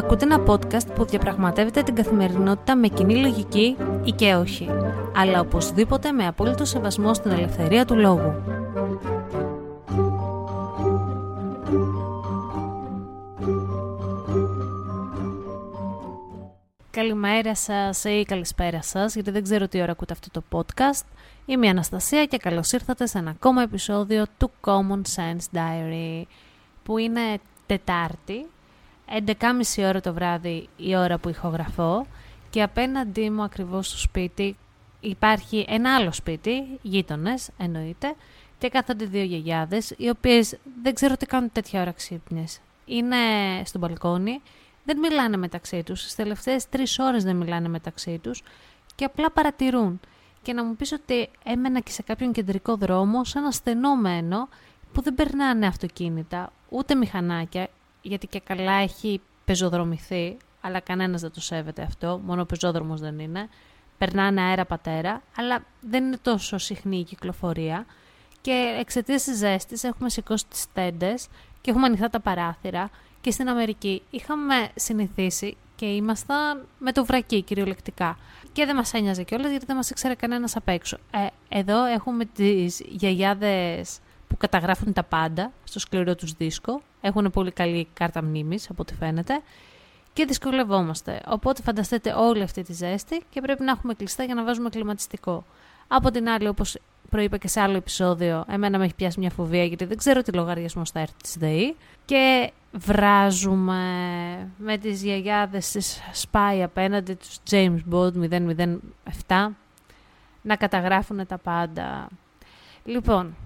Ακούτε ένα podcast που διαπραγματεύεται την καθημερινότητα με κοινή λογική ή και όχι, αλλά οπωσδήποτε με απόλυτο σεβασμό στην ελευθερία του λόγου. Καλημέρα σας ή καλησπέρα σας, γιατί δεν ξέρω τι ώρα ακούτε αυτό το podcast. Είμαι η Αναστασία και καλώς ήρθατε σε ένα ακόμα επεισόδιο του Common Sense Diary, που είναι Τετάρτη, 11.30 ώρα το βράδυ η ώρα που ηχογραφώ και απέναντί μου ακριβώς στο σπίτι υπάρχει ένα άλλο σπίτι, γείτονες εννοείται, και κάθονται δύο γιαγιάδες, οι οποίες δεν ξέρω τι κάνουν τέτοια ώρα ξύπνες. Είναι στο μπαλκόνι, δεν μιλάνε μεταξύ τους, στις τελευταίες τρεις ώρες δεν μιλάνε μεταξύ τους και απλά παρατηρούν. Και να μου πεις ότι έμενα και σε κάποιον κεντρικό δρόμο, σε ένα στενό που δεν περνάνε αυτοκίνητα, ούτε μηχανάκια, γιατί και καλά έχει πεζοδρομηθεί, αλλά κανένας δεν το σέβεται αυτό, μόνο ο πεζόδρομος δεν είναι. Περνάνε αέρα πατέρα, αλλά δεν είναι τόσο συχνή η κυκλοφορία. Και εξαιτίας της ζέστης έχουμε σηκώσει τις τέντες και έχουμε ανοιχτά τα παράθυρα. Και στην Αμερική είχαμε συνηθίσει και ήμασταν με το βρακί κυριολεκτικά. Και δεν μας ένοιαζε κιόλας γιατί δεν μας ήξερε κανένας απ' έξω. Ε, εδώ έχουμε τις γιαγιάδες που καταγράφουν τα πάντα στο σκληρό τους δίσκο. Έχουν πολύ καλή κάρτα μνήμης από ό,τι φαίνεται και δυσκολευόμαστε. Οπότε φανταστείτε όλη αυτή τη ζέστη και πρέπει να έχουμε κλειστά για να βάζουμε κλιματιστικό. Από την άλλη, όπως προείπα και σε άλλο επεισόδιο, εμένα με έχει πιάσει μια φοβία γιατί δεν ξέρω τι λογαριασμό θα έρθει της ΔΕΗ και βράζουμε με τις γιαγιάδες της Spy απέναντι τους James Bond 007 να καταγράφουν τα πάντα. Λοιπόν,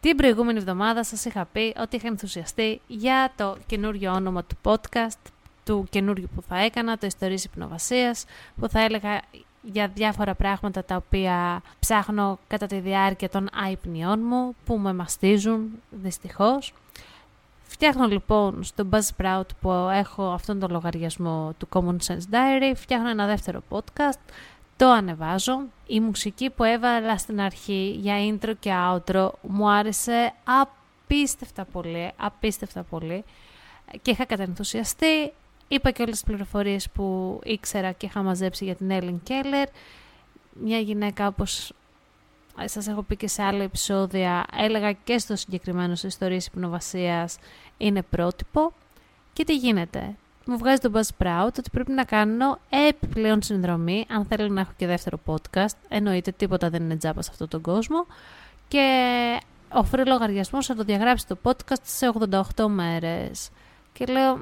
την προηγούμενη εβδομάδα σας είχα πει ότι είχα ενθουσιαστεί για το καινούριο όνομα του podcast, του καινούριου που θα έκανα, το Ιστορίες Υπνοβασίας, που θα έλεγα για διάφορα πράγματα τα οποία ψάχνω κατά τη διάρκεια των άϊπνιών μου, που με μαστίζουν δυστυχώς. Φτιάχνω λοιπόν στο Buzzsprout που έχω αυτόν τον λογαριασμό του Common Sense Diary, φτιάχνω ένα δεύτερο podcast το ανεβάζω. Η μουσική που έβαλα στην αρχή για intro και outro μου άρεσε απίστευτα πολύ, απίστευτα πολύ και είχα κατενθουσιαστεί. Είπα και όλες τις πληροφορίες που ήξερα και είχα μαζέψει για την Έλλην Κέλλερ. Μια γυναίκα όπως σας έχω πει και σε άλλα επεισόδια, έλεγα και στο συγκεκριμένο ιστορίες υπνοβασίας, είναι πρότυπο. Και τι γίνεται, μου βγάζει το Buzzsprout ότι πρέπει να κάνω επιπλέον συνδρομή αν θέλω να έχω και δεύτερο podcast. Εννοείται τίποτα δεν είναι τζάπα σε αυτόν τον κόσμο. Και ο free λογαριασμό θα το διαγράψει το podcast σε 88 μέρες. Και λέω,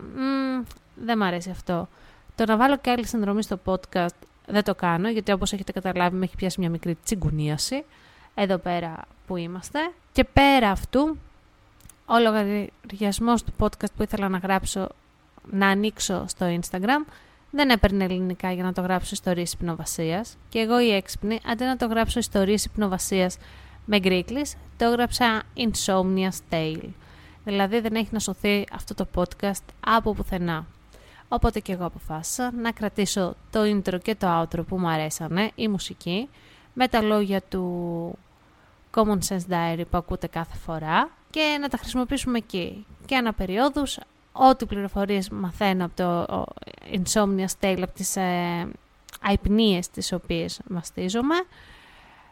δεν μ' αρέσει αυτό. Το να βάλω και άλλη συνδρομή στο podcast δεν το κάνω, γιατί όπως έχετε καταλάβει με έχει πιάσει μια μικρή τσιγκουνίαση εδώ πέρα που είμαστε. Και πέρα αυτού, ο λογαριασμός του podcast που ήθελα να γράψω να ανοίξω στο Instagram, δεν έπαιρνε ελληνικά για να το γράψω ιστορίες υπνοβασίας και εγώ η έξυπνη, αντί να το γράψω ιστορίες υπνοβασίας με γκρίκλις, το έγραψα Insomnia's Tale. Δηλαδή δεν έχει να σωθεί αυτό το podcast από πουθενά. Οπότε και εγώ αποφάσισα να κρατήσω το intro και το outro που μου αρέσανε, η μουσική, με τα λόγια του Common Sense Diary που ακούτε κάθε φορά και να τα χρησιμοποιήσουμε εκεί. Και αναπεριόδους ό,τι πληροφορίες μαθαίνω από το Insomnia Tale, από τις ε, αϊπνίες τις οποίες μαστίζομαι,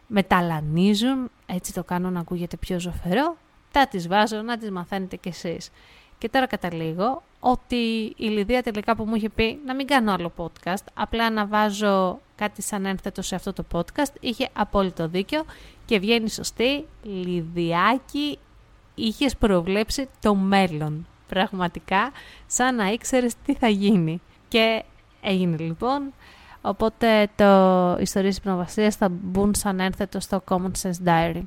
με ταλανίζουν, έτσι το κάνω να ακούγεται πιο ζωφερό, θα τις βάζω να τις μαθαίνετε κι εσείς. Και τώρα καταλήγω ότι η Λιδία τελικά που μου είχε πει να μην κάνω άλλο podcast, απλά να βάζω κάτι σαν ένθετο σε αυτό το podcast, είχε απόλυτο δίκιο και βγαίνει σωστή. Λιδιάκι, είχες προβλέψει το μέλλον πραγματικά σαν να ήξερες τι θα γίνει. Και έγινε λοιπόν. Οπότε το ιστορίες υπνοβασίας θα μπουν σαν ένθετο στο Common Sense Diary.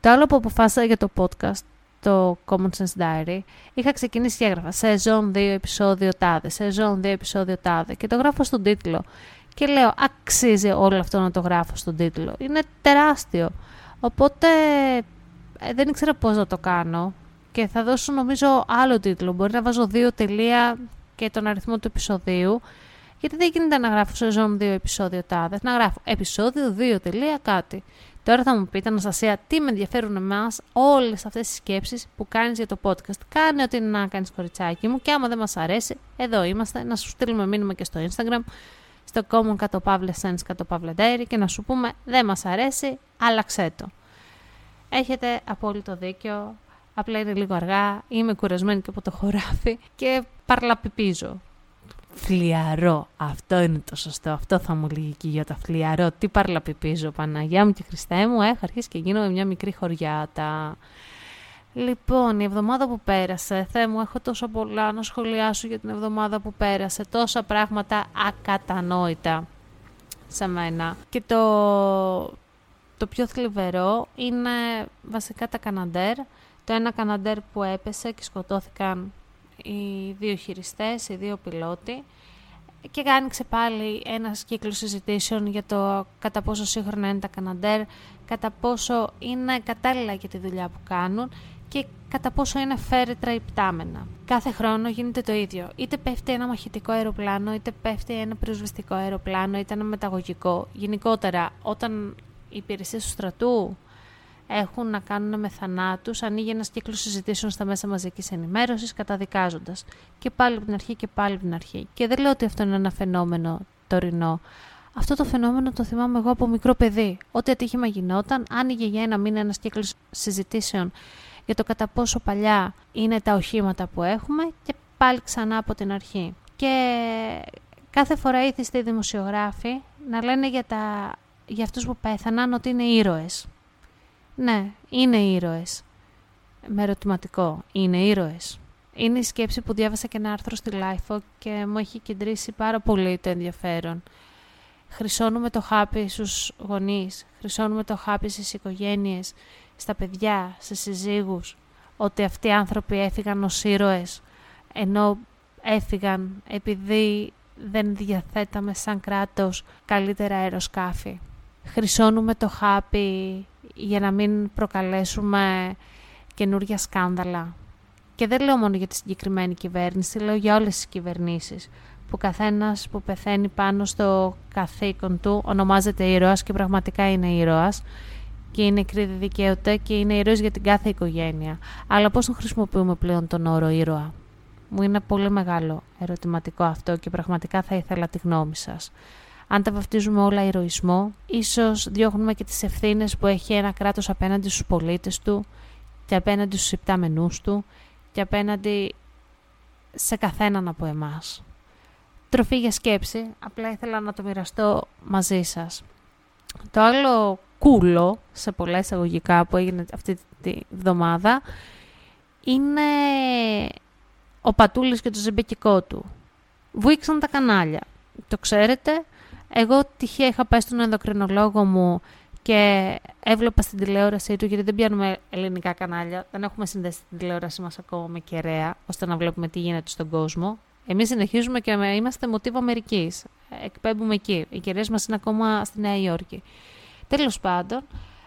Το άλλο που αποφάσισα για το podcast, το Common Sense Diary, είχα ξεκινήσει και έγραφα σεζόν 2 επεισόδιο τάδε, σεζόν 2 επεισόδιο τάδε και το γράφω στον τίτλο. Και λέω, αξίζει όλο αυτό να το γράφω στον τίτλο. Είναι τεράστιο. Οπότε ε, δεν ήξερα πώς να το κάνω και θα δώσω νομίζω άλλο τίτλο. Μπορεί να βάζω δύο τελεία και τον αριθμό του επεισοδίου. Γιατί δεν γίνεται να γράφω σεζόν 2 επεισόδιο τάδε. Να γράφω επεισόδιο 2 τελεία κάτι. Τώρα θα μου πείτε, Αναστασία, τι με ενδιαφέρουν εμάς όλες αυτές τις σκέψεις που κάνεις για το podcast. Κάνε ό,τι είναι να κάνεις, κοριτσάκι μου, και άμα δεν μας αρέσει, εδώ είμαστε, να σου στείλουμε μήνυμα και στο Instagram, στο common κάτω παύλες sense κάτω παύλες diary και να σου πούμε δεν μας αρέσει, άλλαξέ το. Έχετε απόλυτο δίκιο. Απλά είναι λίγο αργά, είμαι κουρασμένη και από το χωράφι και παρλαπιπίζω. Φλιαρό. Αυτό είναι το σωστό. Αυτό θα μου λέει και για τα φλιαρό. Τι παρλαπιπίζω, Παναγιά μου και Χριστέ μου. Έχω αρχίσει και γίνομαι μια μικρή χωριάτα. Λοιπόν, η εβδομάδα που πέρασε, Θεέ μου, έχω τόσο πολλά να σχολιάσω για την εβδομάδα που πέρασε. Τόσα πράγματα ακατανόητα σε μένα. Και το, το πιο θλιβερό είναι βασικά τα Καναντέρ. Το ένα Καναντέρ που έπεσε και σκοτώθηκαν οι δύο χειριστές, οι δύο πιλότοι και άνοιξε πάλι ένας κύκλος συζητήσεων για το κατά πόσο σύγχρονα είναι τα Καναντέρ, κατά πόσο είναι κατάλληλα για τη δουλειά που κάνουν και κατά πόσο είναι φέρετρα υπτάμενα. Κάθε χρόνο γίνεται το ίδιο. Είτε πέφτει ένα μαχητικό αεροπλάνο, είτε πέφτει ένα πυροσβεστικό αεροπλάνο, είτε ένα μεταγωγικό. Γενικότερα, όταν οι υπηρεσίε του στρατού έχουν να κάνουν με θανάτους, ανοίγει ένας κύκλος συζητήσεων στα μέσα μαζικής ενημέρωσης, καταδικάζοντας. Και πάλι από την αρχή και πάλι από την αρχή. Και δεν λέω ότι αυτό είναι ένα φαινόμενο τωρινό. Αυτό το φαινόμενο το θυμάμαι εγώ από μικρό παιδί. Ό,τι ατύχημα γινόταν, άνοιγε για ένα μήνα ένας κύκλος συζητήσεων για το κατά πόσο παλιά είναι τα οχήματα που έχουμε και πάλι ξανά από την αρχή. Και κάθε φορά ήθιστε οι δημοσιογράφοι να λένε για, τα, για αυτούς που πέθαναν ότι είναι ήρωες. Ναι, είναι ήρωες. Με ερωτηματικό. Είναι ήρωες. Είναι η σκέψη που διάβασα και ένα άρθρο στη Lifeo και μου έχει κεντρήσει πάρα πολύ το ενδιαφέρον. Χρυσώνουμε το χάπι στους γονείς, χρυσώνουμε το χάπι στις οικογένειες, στα παιδιά, σε συζύγους, ότι αυτοί οι άνθρωποι έφυγαν ως ήρωες, ενώ έφυγαν επειδή δεν διαθέταμε σαν κράτος καλύτερα αεροσκάφη. Χρυσώνουμε το χάπι για να μην προκαλέσουμε καινούργια σκάνδαλα. Και δεν λέω μόνο για τη συγκεκριμένη κυβέρνηση, λέω για όλες τις κυβερνήσεις που καθένας που πεθαίνει πάνω στο καθήκον του ονομάζεται ήρωας και πραγματικά είναι ήρωας και είναι κρίδη δικαίωτα και είναι ήρωες για την κάθε οικογένεια. Αλλά πώς τον χρησιμοποιούμε πλέον τον όρο ήρωα; Μου είναι πολύ μεγάλο ερωτηματικό αυτό και πραγματικά θα ήθελα τη γνώμη σας αν τα βαφτίζουμε όλα ηρωισμό, ίσως διώχνουμε και τις ευθύνες που έχει ένα κράτος απέναντι στους πολίτες του και απέναντι στους υπτάμενούς του και απέναντι σε καθέναν από εμάς. Τροφή για σκέψη, απλά ήθελα να το μοιραστώ μαζί σας. Το άλλο κούλο, σε πολλά εισαγωγικά που έγινε αυτή τη βδομάδα, είναι ο Πατούλης και το ζεμπεκικό του. Βουήξαν τα κανάλια. Το ξέρετε, εγώ τυχαία είχα πάει στον ενδοκρινολόγο μου και έβλεπα στην τηλεόρασή του, γιατί δεν πιάνουμε ελληνικά κανάλια, δεν έχουμε συνδέσει την τηλεόρασή μας ακόμα με κεραία, ώστε να βλέπουμε τι γίνεται στον κόσμο. Εμείς συνεχίζουμε και είμαστε μοτίβο Αμερικής. Εκπέμπουμε εκεί. Οι κεραίες μας είναι ακόμα στη Νέα Υόρκη. Τέλος πάντων,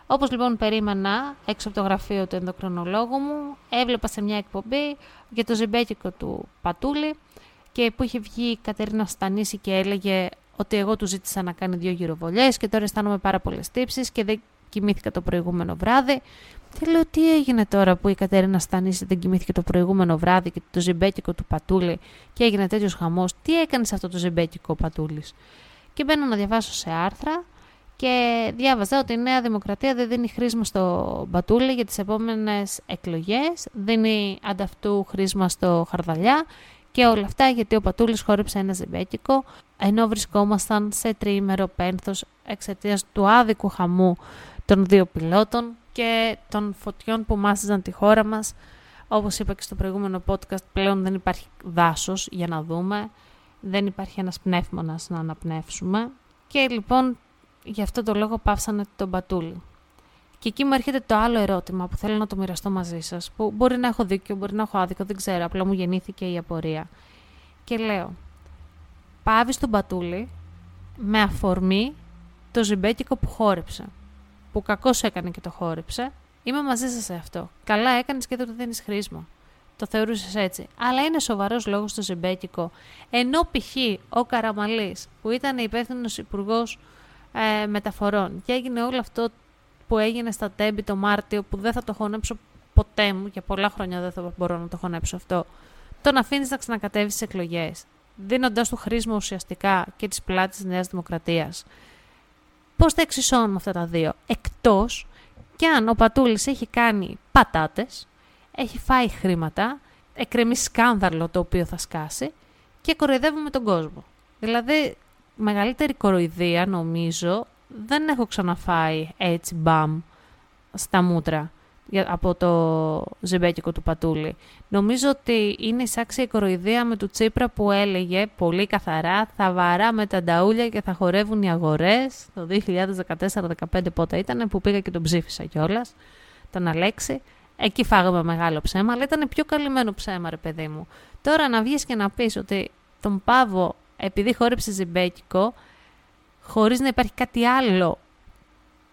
όπως λοιπόν περίμενα έξω από το γραφείο του ενδοκρινολόγου μου, έβλεπα σε μια εκπομπή για το ζεμπέκικο του Πατούλη και που είχε βγει η Κατερίνα Στανίση και έλεγε ότι εγώ του ζήτησα να κάνει δύο γυροβολιές και τώρα αισθάνομαι πάρα πολλές τύψεις και δεν κοιμήθηκα το προηγούμενο βράδυ. Και λέω τι έγινε τώρα που η Κατέρινα Στανίση δεν κοιμήθηκε το προηγούμενο βράδυ και το ζεμπέκικο του Πατούλη και έγινε τέτοιος χαμός; Τι έκανες αυτό το ζεμπέκικο Πατούλης; Και μπαίνω να διαβάσω σε άρθρα και διάβαζα ότι η Νέα Δημοκρατία δεν δίνει χρήσμα στο Πατούλη για τις επόμενες εκλογές, δίνει ανταυτού χρήσμα στο Χαρδαλιά και όλα αυτά γιατί ο Πατούλης χόρεψε ένα ζεμπέκικο ενώ βρισκόμασταν σε τριήμερο πένθος εξαιτίας του άδικου χαμού των δύο πιλότων και των φωτιών που μάσιζαν τη χώρα μας. Όπως είπα και στο προηγούμενο podcast, πλέον δεν υπάρχει δάσος για να δούμε, δεν υπάρχει ένας πνεύμονας να αναπνεύσουμε και λοιπόν γι' αυτό το λόγο πάυσανε τον Πατούλη. Και εκεί μου έρχεται το άλλο ερώτημα που θέλω να το μοιραστώ μαζί σας, που μπορεί να έχω δίκιο, μπορεί να έχω άδικο, δεν ξέρω, απλά μου γεννήθηκε η απορία. Και λέω, πάβει στον Πατούλη με αφορμή το ζυμπέκικο που χόρεψε. Που κακώς έκανε και το χόρεψε. Είμαι μαζί σας σε αυτό. Καλά έκανες και δεν του δίνεις χρήσμα. Το θεωρούσες έτσι. Αλλά είναι σοβαρός λόγος το ζυμπέκικο. Ενώ π.χ. ο Καραμαλής, που ήταν υπεύθυνος υπουργός ε, μεταφορών και έγινε όλο αυτό που έγινε στα Τέμπη το Μάρτιο, που δεν θα το χωνέψω ποτέ μου, για πολλά χρόνια δεν θα μπορώ να το χωνέψω αυτό, τον αφήνεις να ξανακατέβεις στι εκλογές, δίνοντάς του χρήσιμο ουσιαστικά και τις πλάτη της Νέας Δημοκρατίας. Πώς τα εξισώνουμε αυτά τα δύο, εκτός και αν ο Πατούλης έχει κάνει πατάτες, έχει φάει χρήματα, εκκρεμεί σκάνδαλο το οποίο θα σκάσει και κοροϊδεύουμε τον κόσμο. Δηλαδή, μεγαλύτερη κοροϊδία νομίζω δεν έχω ξαναφάει έτσι μπαμ στα μούτρα από το ζεμπέκικο του Πατούλη. Νομίζω ότι είναι εισάξια η κοροϊδία με του Τσίπρα που έλεγε πολύ καθαρά θα βαράμε τα νταούλια και θα χορεύουν οι αγορές το 2014-2015 πότε ήταν που πήγα και τον ψήφισα κιόλας, τον Αλέξη. Εκεί φάγαμε μεγάλο ψέμα, αλλά ήταν πιο καλυμμένο ψέμα ρε παιδί μου. Τώρα να βγεις και να πεις ότι τον Πάβο επειδή χόρεψε ζεμπέκικο χωρίς να υπάρχει κάτι άλλο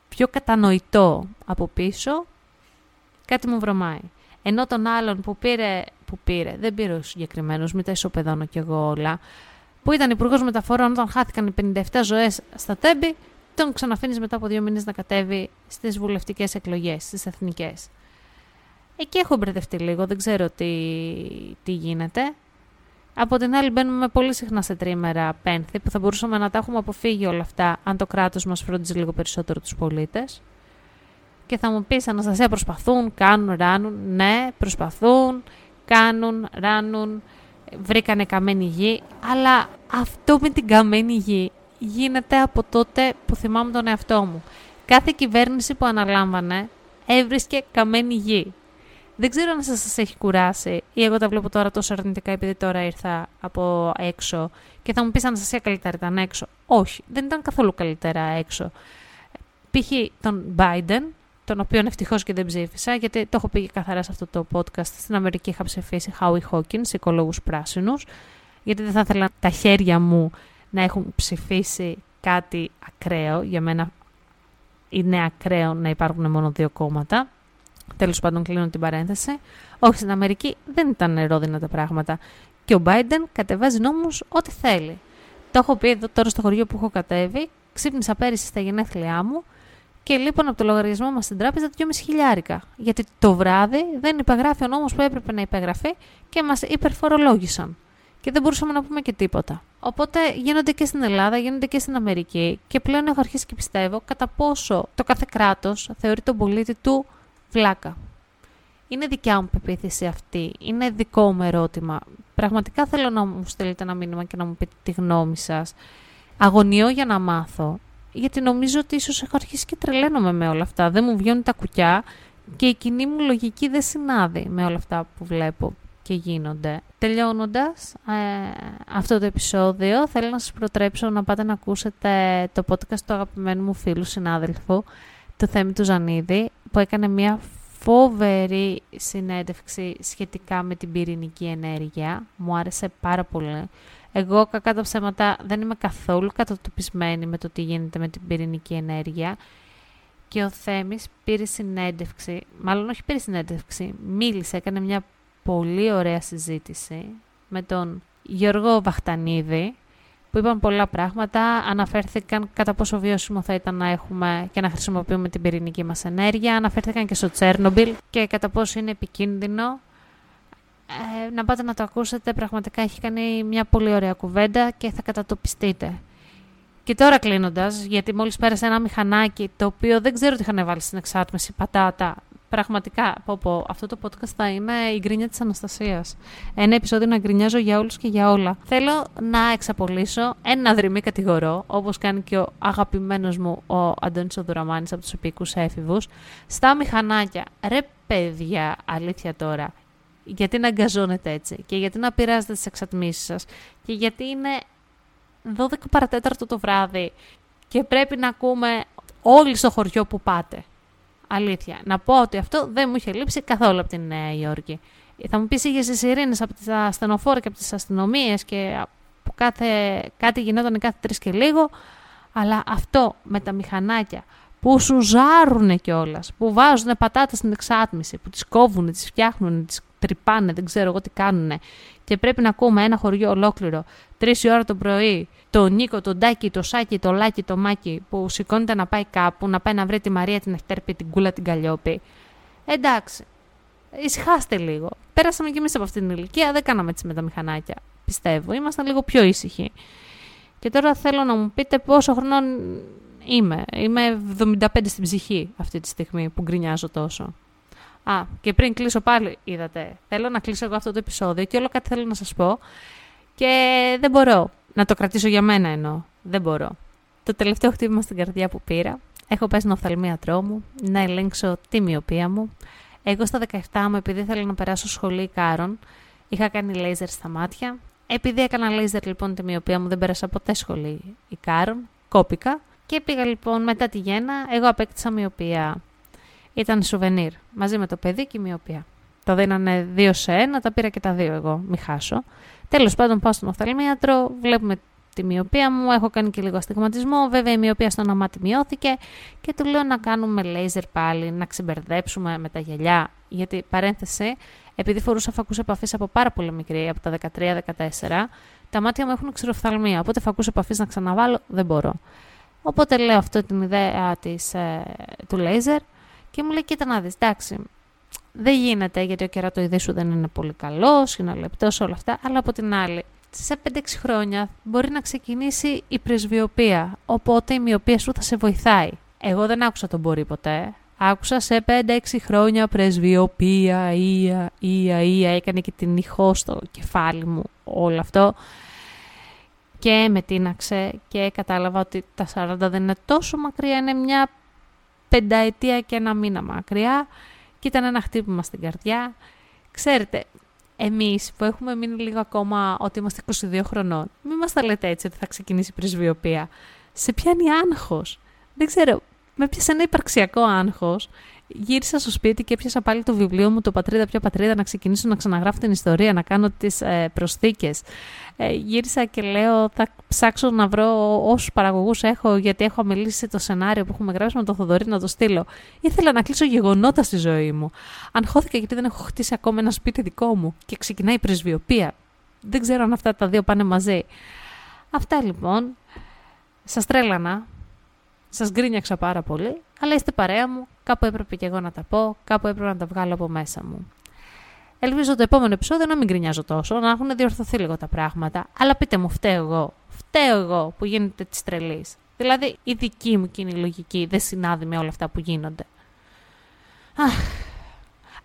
πιο κατανοητό από πίσω, κάτι μου βρωμάει. Ενώ τον άλλον που πήρε, που πήρε, δεν πήρε ο συγκεκριμένος, μην τα ισοπεδώνω κι εγώ όλα, που ήταν υπουργός μεταφορών όταν χάθηκαν οι 57 ζωές στα τέμπη, τον ξαναφύνει μετά από δύο μήνες να κατέβει στις βουλευτικές εκλογές, στις εθνικές. Εκεί έχω μπερδευτεί λίγο, δεν ξέρω τι, τι γίνεται. Από την άλλη, μπαίνουμε πολύ συχνά σε τρίμερα πένθη που θα μπορούσαμε να τα έχουμε αποφύγει όλα αυτά αν το κράτος μας φρόντιζε λίγο περισσότερο τους πολίτες. Και θα μου πεις, Αναστασία, προσπαθούν, κάνουν, ράνουν. Ναι, προσπαθούν, κάνουν, ράνουν. Βρήκανε καμένη γη. Αλλά αυτό με την καμένη γη γίνεται από τότε που θυμάμαι τον εαυτό μου. Κάθε κυβέρνηση που αναλάμβανε έβρισκε καμένη γη. Δεν ξέρω αν σας έχει κουράσει ή εγώ τα βλέπω τώρα τόσο αρνητικά επειδή τώρα ήρθα από έξω και θα μου πεις Αναστασία καλύτερα ήταν έξω. Όχι, δεν ήταν καθόλου καλύτερα έξω. Π.χ. τον Biden, τον οποίο ευτυχώς και δεν ψήφισα, γιατί το έχω πει καθαρά σε αυτό το podcast. Στην Αμερική είχα ψηφίσει Howie Hawkins, οικολόγους πράσινους, γιατί δεν θα ήθελα τα χέρια μου να έχουν ψηφίσει κάτι ακραίο. Για μένα είναι ακραίο να υπάρχουν μόνο δύο κόμματα. Τέλος πάντων, κλείνω την παρένθεση. Όχι, στην Αμερική δεν ήταν ρόδινα τα πράγματα. Και ο Biden κατεβάζει νόμους ό,τι θέλει. Το έχω πει εδώ τώρα στο χωριό που έχω κατέβει. Ξύπνησα πέρυσι στα γενέθλιά μου και λείπουν από το λογαριασμό μας στην τράπεζα 2,5 χιλιάρικα. Γιατί το βράδυ δεν υπεγράφει ο νόμος που έπρεπε να υπεγραφεί και μας υπερφορολόγησαν. Και δεν μπορούσαμε να πούμε και τίποτα. Οπότε γίνονται και στην Ελλάδα, γίνονται και στην Αμερική και πλέον έχω αρχίσει και πιστεύω κατά πόσο το κάθε κράτος θεωρεί τον πολίτη του βλάκα. Είναι δικιά μου πεποίθηση αυτή. Είναι δικό μου ερώτημα. Πραγματικά θέλω να μου στείλετε ένα μήνυμα και να μου πείτε τη γνώμη σας. Αγωνιώ για να μάθω. Γιατί νομίζω ότι ίσως έχω αρχίσει και τρελαίνομαι με όλα αυτά. Δεν μου βγαίνουν τα κουκιά και η κοινή μου λογική δεν συνάδει με όλα αυτά που βλέπω και γίνονται. Τελειώνοντας ε, αυτό το επεισόδιο, θέλω να σας προτρέψω να πάτε να ακούσετε το podcast του αγαπημένου μου φίλου συνάδελφου, του Θέμη του Ζανίδη, που έκανε μια φοβερή συνέντευξη σχετικά με την πυρηνική ενέργεια. Μου άρεσε πάρα πολύ. Εγώ, κακά τα ψέματα, δεν είμαι καθόλου κατατοπισμένη με το τι γίνεται με την πυρηνική ενέργεια. Και ο Θέμης πήρε συνέντευξη, μάλλον όχι πήρε συνέντευξη, μίλησε, έκανε μια πολύ ωραία συζήτηση με τον Γιώργο Βαχτανίδη, που είπαν πολλά πράγματα, αναφέρθηκαν κατά πόσο βιώσιμο θα ήταν να έχουμε και να χρησιμοποιούμε την πυρηνική μας ενέργεια, αναφέρθηκαν και στο Τσέρνομπιλ και κατά πόσο είναι επικίνδυνο. Ε, να πάτε να το ακούσετε, πραγματικά έχει κάνει μια πολύ ωραία κουβέντα και θα κατατοπιστείτε. Και τώρα κλείνοντας, γιατί μόλις πέρασε ένα μηχανάκι το οποίο δεν ξέρω τι είχαν βάλει στην εξάτμιση πατάτα, Πραγματικά, πω, πω, αυτό το podcast θα είναι η γκρίνια της Αναστασίας. Ένα επεισόδιο να γκρινιάζω για όλους και για όλα. Θέλω να εξαπολύσω ένα δρυμή κατηγορό, όπως κάνει και ο αγαπημένος μου ο Αντώνης Οδουραμάνης από τους επίκους έφηβους, στα μηχανάκια. Ρε παιδιά, αλήθεια τώρα, γιατί να αγκαζώνετε έτσι και γιατί να πειράζετε τις εξατμίσεις σας και γιατί είναι 12 παρατέταρτο το βράδυ και πρέπει να ακούμε όλοι στο χωριό που πάτε. Αλήθεια. Να πω ότι αυτό δεν μου είχε λείψει καθόλου από την Νέα Υόρκη. Θα μου πεις είχες τις ειρήνες από τα ασθενοφόρα και από τις αστυνομίες και από κάθε, κάτι γινόταν κάθε τρεις και λίγο. Αλλά αυτό με τα μηχανάκια που σου ζάρουν κιόλας, που βάζουν πατάτα στην εξάτμιση, που τις κόβουν, τις φτιάχνουν, τις τρυπάνε, δεν ξέρω εγώ τι κάνουν. Και πρέπει να ακούμε ένα χωριό ολόκληρο, τρεις ώρα το πρωί, το Νίκο, τον Τάκη, το Σάκη, το Λάκη, το Μάκη, που σηκώνεται να πάει κάπου, να πάει να βρει τη Μαρία, την Εχτέρπη, την Κούλα, την Καλλιόπη. Εντάξει, ησυχάστε λίγο. Πέρασαμε κι εμείς από αυτή την ηλικία, δεν κάναμε έτσι με τα μηχανάκια. Πιστεύω, ήμασταν λίγο πιο ήσυχοι. Και τώρα θέλω να μου πείτε πόσο χρονών είμαι. Είμαι 75 στην ψυχή αυτή τη στιγμή που γκρινιάζω τόσο. Α, και πριν κλείσω πάλι, είδατε, θέλω να κλείσω εγώ αυτό το επεισόδιο και όλο κάτι θέλω να σας πω και δεν μπορώ να το κρατήσω για μένα εννοώ. Δεν μπορώ. Το τελευταίο χτύπημα στην καρδιά που πήρα, έχω πέσει την οφθαλμίατρό μου, να ελέγξω τη μοιοπία μου. Εγώ στα 17 μου, επειδή ήθελα να περάσω σχολή κάρων, είχα κάνει λέιζερ στα μάτια. Επειδή έκανα λέιζερ λοιπόν τη μοιοπία μου, δεν πέρασα ποτέ σχολή κάρων, κόπηκα και πήγα λοιπόν μετά τη γέννα, εγώ απέκτησα μοιοπία. Ήταν σουβενίρ, μαζί με το παιδί και η μοιοπία. Το δίνανε δύο σε ένα, τα πήρα και τα δύο εγώ, μη χάσω. Τέλος πάντων πάω στον οφθαλμίατρο, βλέπουμε τη μοιοπία μου, έχω κάνει και λίγο αστιγματισμό, βέβαια η μοιοπία στο μάτι μειώθηκε και του λέω να κάνουμε λέιζερ πάλι, να ξεμπερδέψουμε με τα γυαλιά, γιατί παρένθεση, επειδή φορούσα φακούς επαφής από πάρα πολύ μικρή, από τα 13-14, τα μάτια μου έχουν ξηροφθαλμία, οπότε φακούς επαφής να ξαναβάλω δεν μπορώ. Οπότε λέω αυτό την ιδέα της, ε, του λέιζερ και μου λέει κοίτα να δεις, εντάξει, δεν γίνεται γιατί ο κερατοειδής σου δεν είναι πολύ καλός, είναι λεπτός όλα αυτά, αλλά από την άλλη, σε 5-6 χρόνια μπορεί να ξεκινήσει η πρεσβειοπία, οπότε η μοιοπία σου θα σε βοηθάει. Εγώ δεν άκουσα τον μπορεί ποτέ. Άκουσα σε 5-6 χρόνια πρεσβειοπία, ία, ία, ία, έκανε και την ηχό στο κεφάλι μου όλο αυτό και με τίναξε και κατάλαβα ότι τα 40 δεν είναι τόσο μακριά, είναι μια πενταετία και ένα μήνα μακριά και ήταν ένα χτύπημα στην καρδιά. Ξέρετε, εμείς που έχουμε μείνει λίγο ακόμα ότι είμαστε 22 χρονών, μην μας τα λέτε έτσι ότι θα ξεκινήσει η πρεσβειοπία. Σε πιάνει άγχος. Δεν ξέρω, με πιάσε ένα υπαρξιακό άγχος γύρισα στο σπίτι και έπιασα πάλι το βιβλίο μου, το Πατρίδα Ποια Πατρίδα, να ξεκινήσω να ξαναγράφω την ιστορία, να κάνω τις ε, προσθήκες. Ε, γύρισα και λέω, θα ψάξω να βρω όσους παραγωγούς έχω, γιατί έχω μιλήσει το σενάριο που έχουμε γράψει με τον Θοδωρή να το στείλω. Ήθελα να κλείσω γεγονότα στη ζωή μου. Αν χώθηκα γιατί δεν έχω χτίσει ακόμα ένα σπίτι δικό μου και ξεκινάει η πρεσβειοπία. Δεν ξέρω αν αυτά τα δύο πάνε μαζί. Αυτά λοιπόν. Σας τρέλανα. Σας γκρίνιαξα πάρα πολύ. Αλλά είστε παρέα μου, κάπου έπρεπε και εγώ να τα πω, κάπου έπρεπε να τα βγάλω από μέσα μου. Ελπίζω το επόμενο επεισόδιο να μην γκρινιάζω τόσο, να έχουν διορθωθεί λίγο τα πράγματα. Αλλά πείτε μου, φταίω εγώ. Φταίω εγώ που γίνεται της τρελής. Δηλαδή, η δική μου κοινή λογική δεν συνάδει με όλα αυτά που γίνονται. Αχ,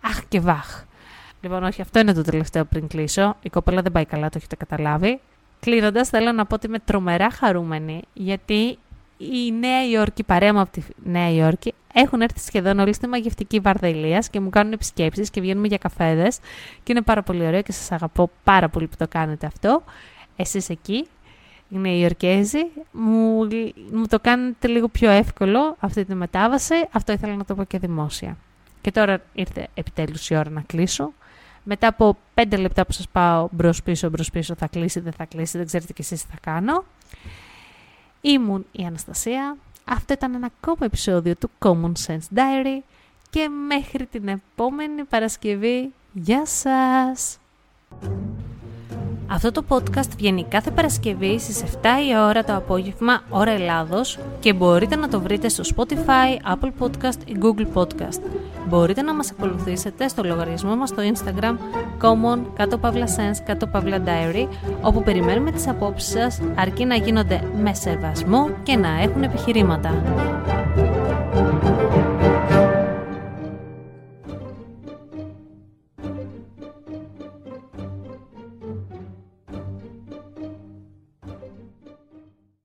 αχ και βάχ. Λοιπόν, όχι, αυτό είναι το τελευταίο πριν κλείσω. Η κοπέλα δεν πάει καλά, το έχετε καταλάβει. Κλείνοντας, θέλω να πω ότι είμαι τρομερά χαρούμενη, γιατί η Νέα Υόρκη, παρέα μου από τη Νέα Υόρκη, έχουν έρθει σχεδόν όλοι στη μαγευτική βάρδα Ηλίας και μου κάνουν επισκέψεις και βγαίνουμε για καφέδες και είναι πάρα πολύ ωραίο και σας αγαπώ πάρα πολύ που το κάνετε αυτό. Εσείς εκεί, οι Νέα Υορκέζοι, μου, μου το κάνετε λίγο πιο εύκολο αυτή τη μετάβαση. Αυτό ήθελα να το πω και δημόσια. Και τώρα ήρθε επιτέλους η ώρα να κλείσω. Μετά από πέντε λεπτά που σας πάω μπρος πίσω, μπρος πίσω, θα κλείσει, δεν θα κλείσει, δεν ξέρετε κι εσείς τι θα κάνω. Ήμουν η Αναστασία. Αυτό ήταν ένα ακόμα επεισόδιο του Common Sense Diary και μέχρι την επόμενη Παρασκευή. Γεια σας! Αυτό το podcast βγαίνει κάθε Παρασκευή στις 7 η ώρα το απόγευμα ώρα Ελλάδος και μπορείτε να το βρείτε στο Spotify, Apple Podcast ή Google Podcast. Μπορείτε να μας ακολουθήσετε στο λογαριασμό μας στο Instagram common κάτω παύλα sense κάτω παύλα diary όπου περιμένουμε τις απόψεις σας αρκεί να γίνονται με σεβασμό και να έχουν επιχειρήματα.